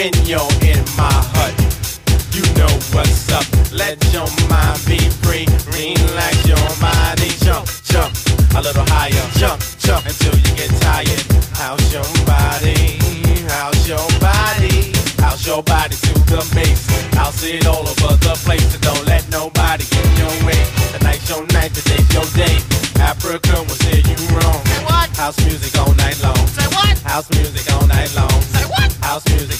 when you're in my hut. You know what's up. Let your mind be free. Relax your body. Jump, jump a little higher. Jump, jump until you get tired. How's your body? How's your body? How's your body to the mix? I'll see it all over the place. So don't let nobody get in your way. Tonight's your night, today's your day. Africa will see you wrong. Say what? House music all night long. Say what? House music all night long. Say what? House music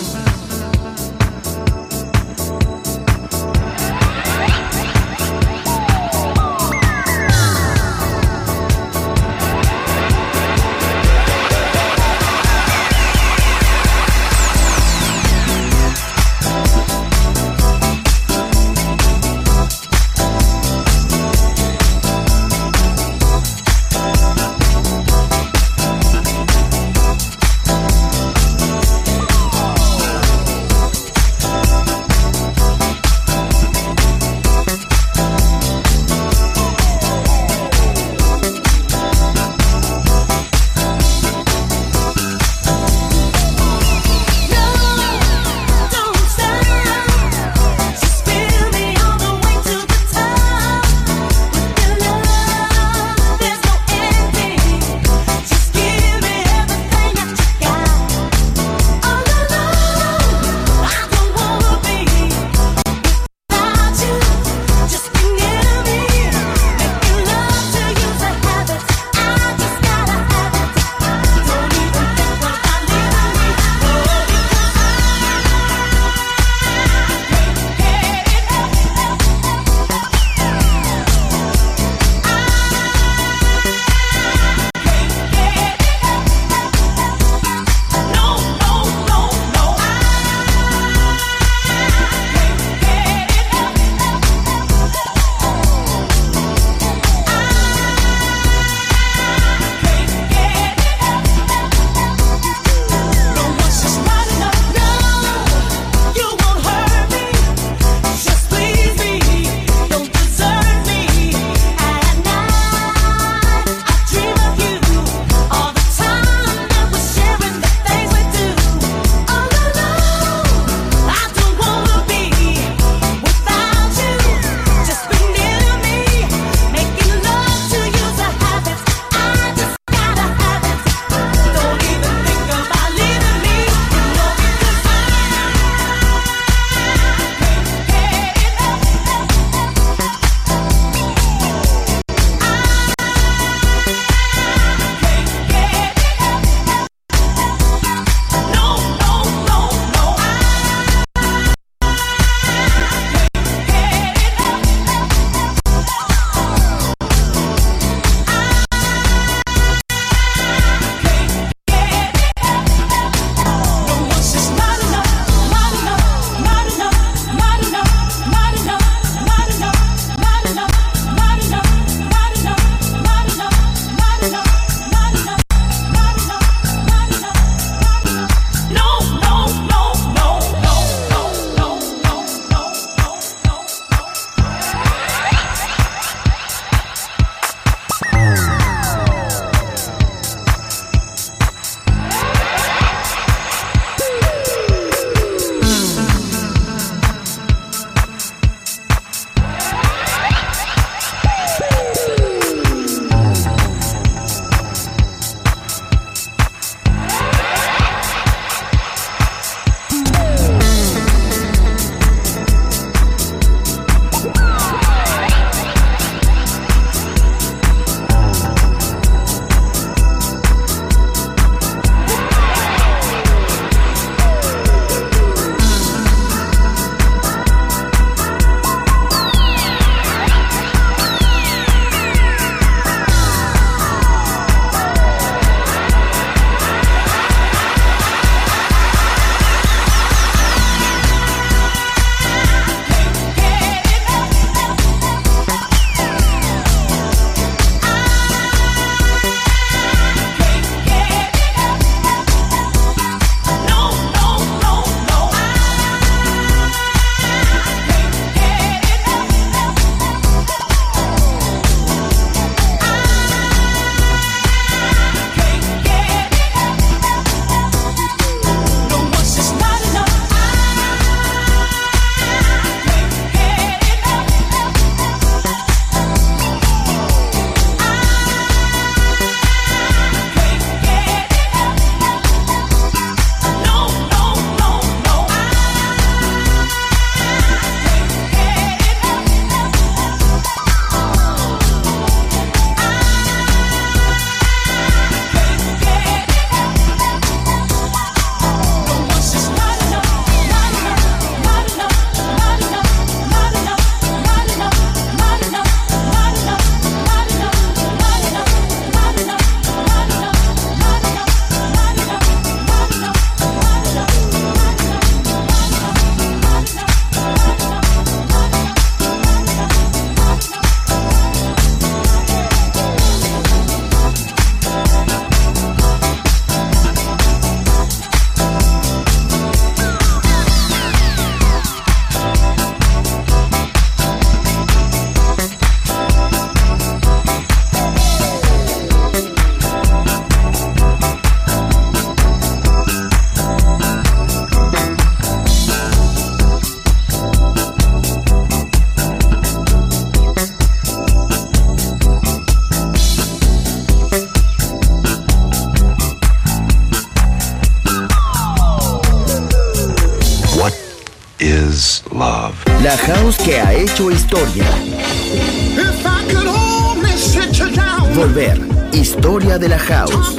De la house.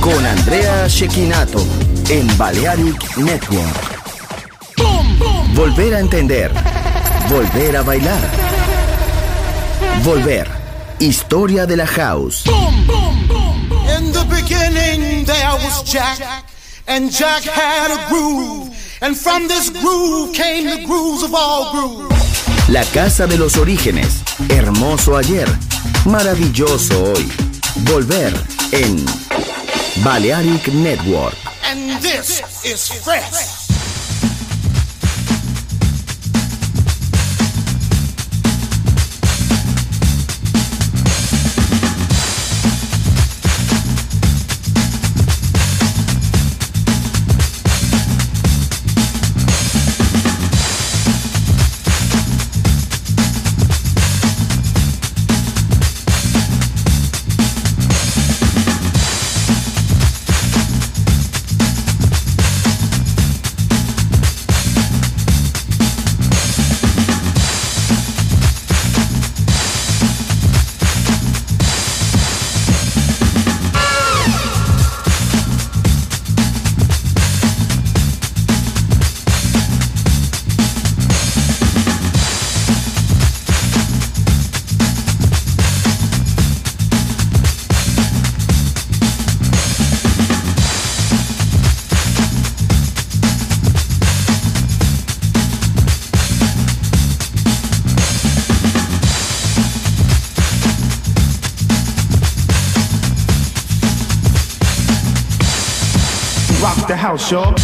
Con Andrea Shekinato en Balearic Network. Volver a entender. Volver a bailar. Volver. Historia de la house. In the beginning there was Jack, and Jack had a groove. And from this groove came the grooves of all grooves. La casa de los orígenes. Hermoso ayer. Maravilloso hoy. Volver en Balearic Network. And this is fresh. shop.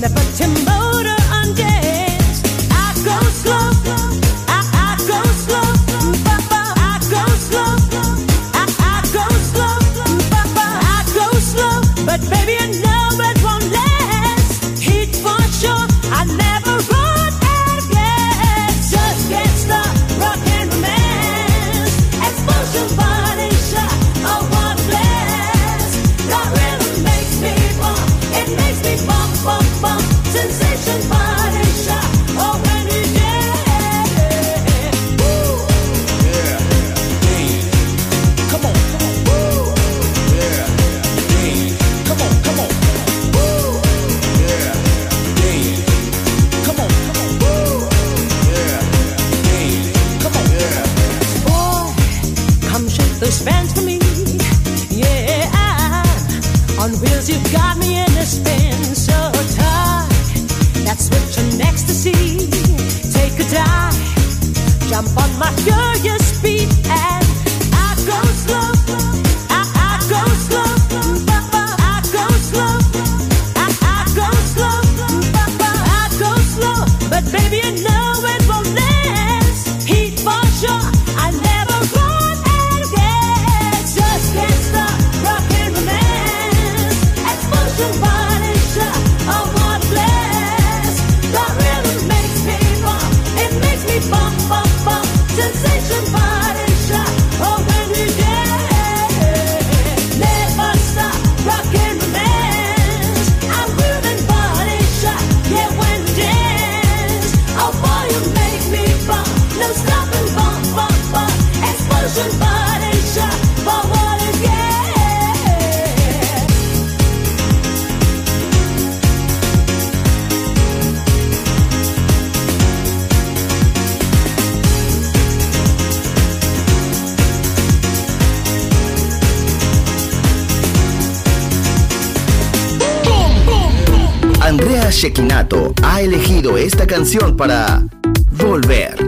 But if a Andrea Shekinato ha elegido esta canción para volver.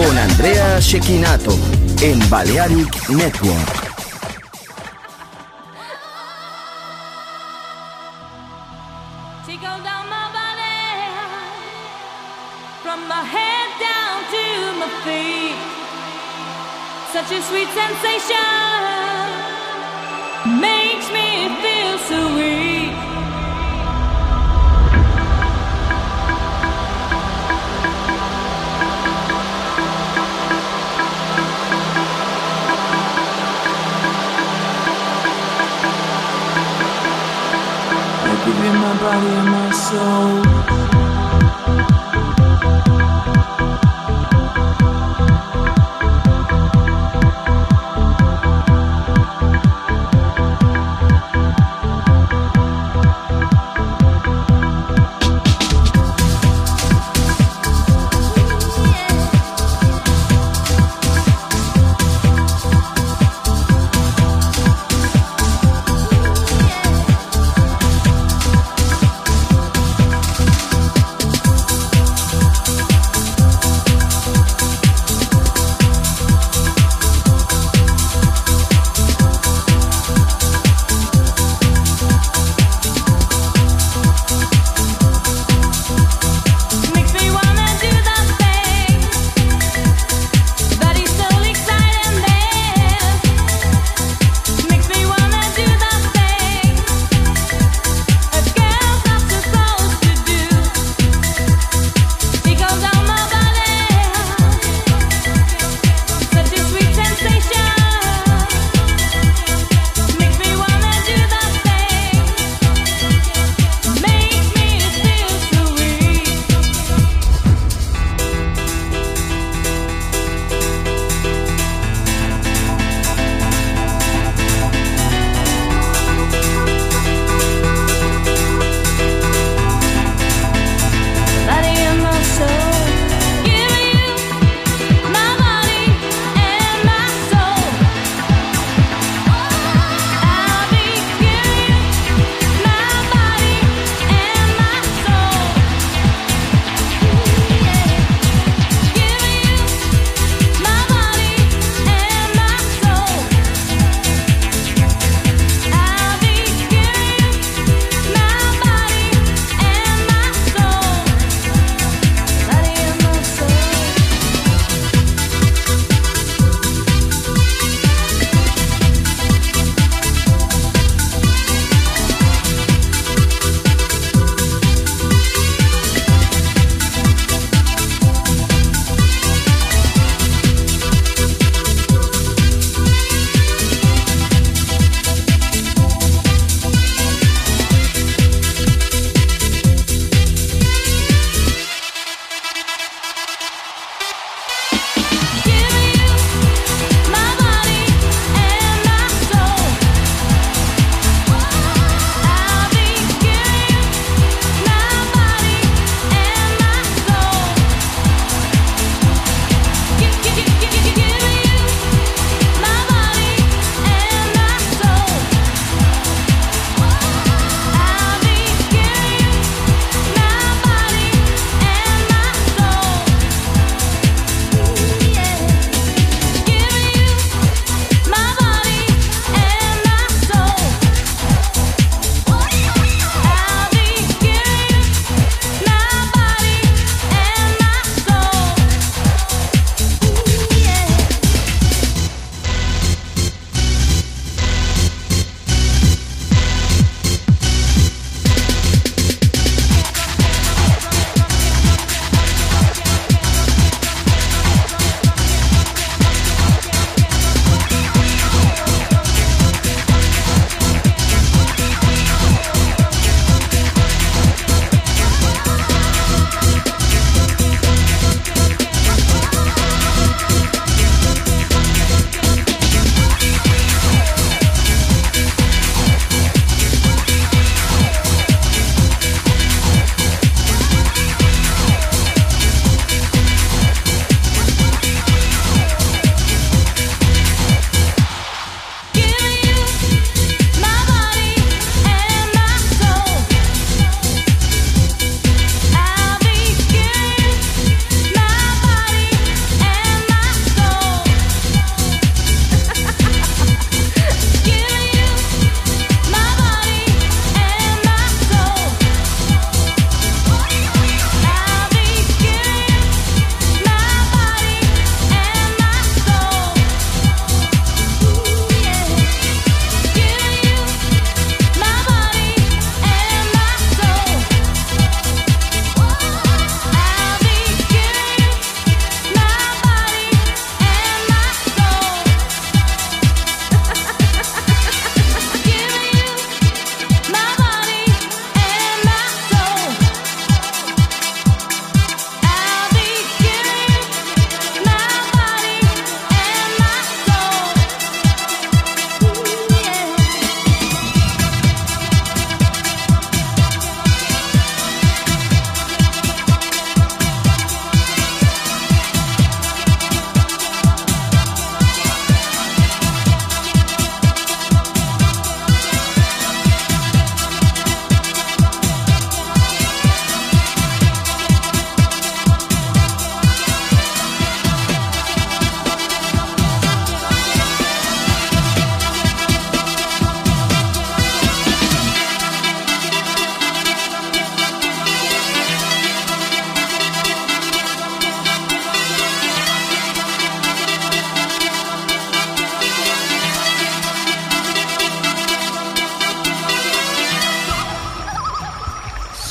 Con Andrea Shekinato en Balearic Network. Such a sweet sensation makes I give my body and my soul.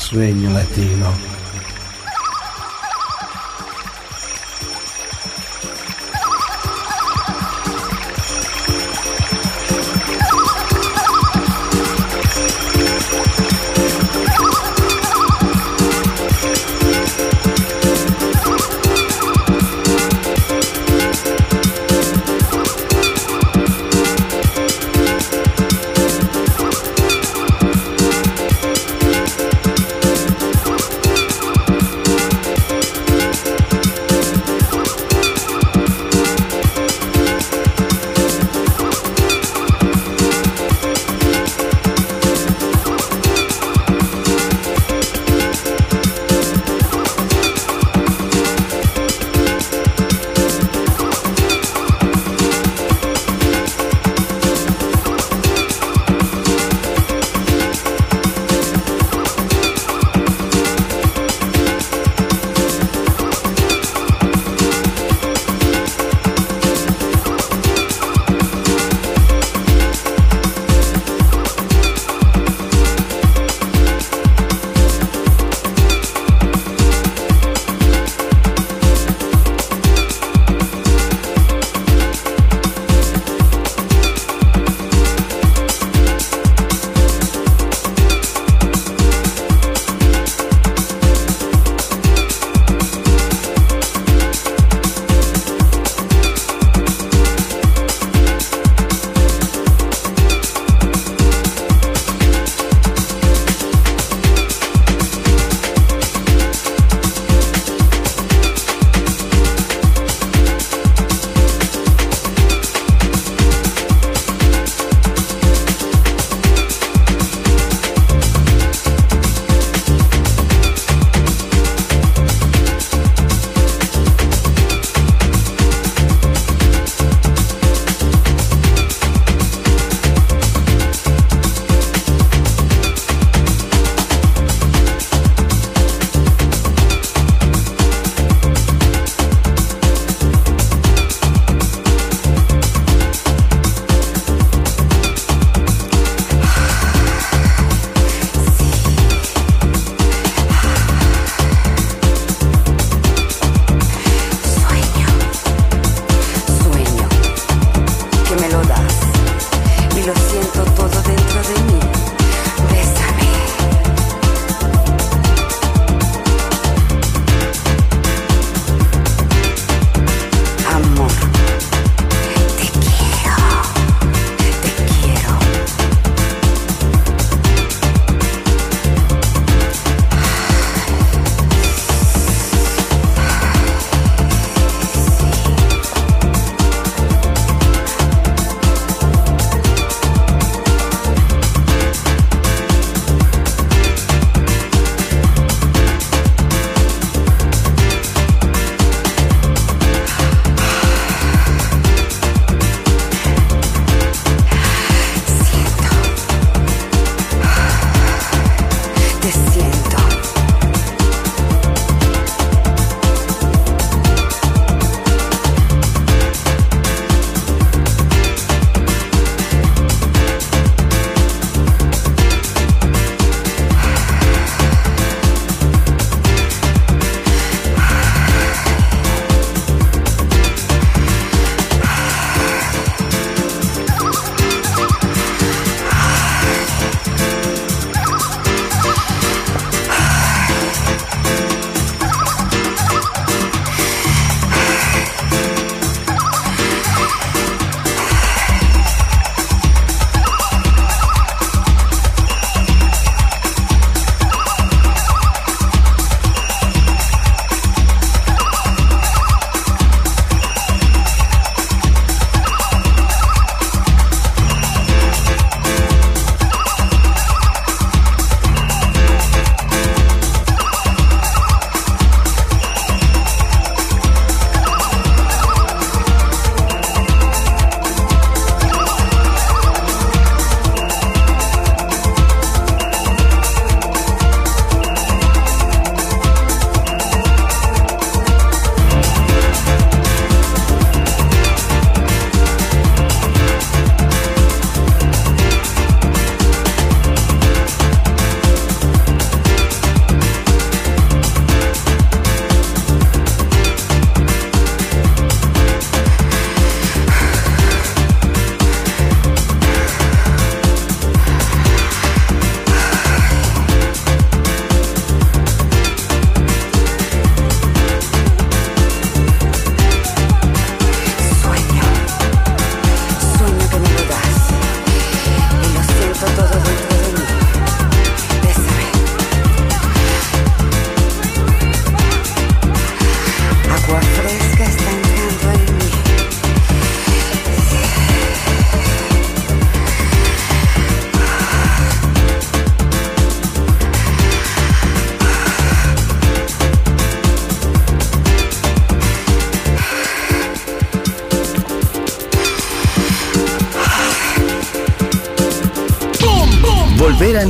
Sueño latino.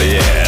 yeah.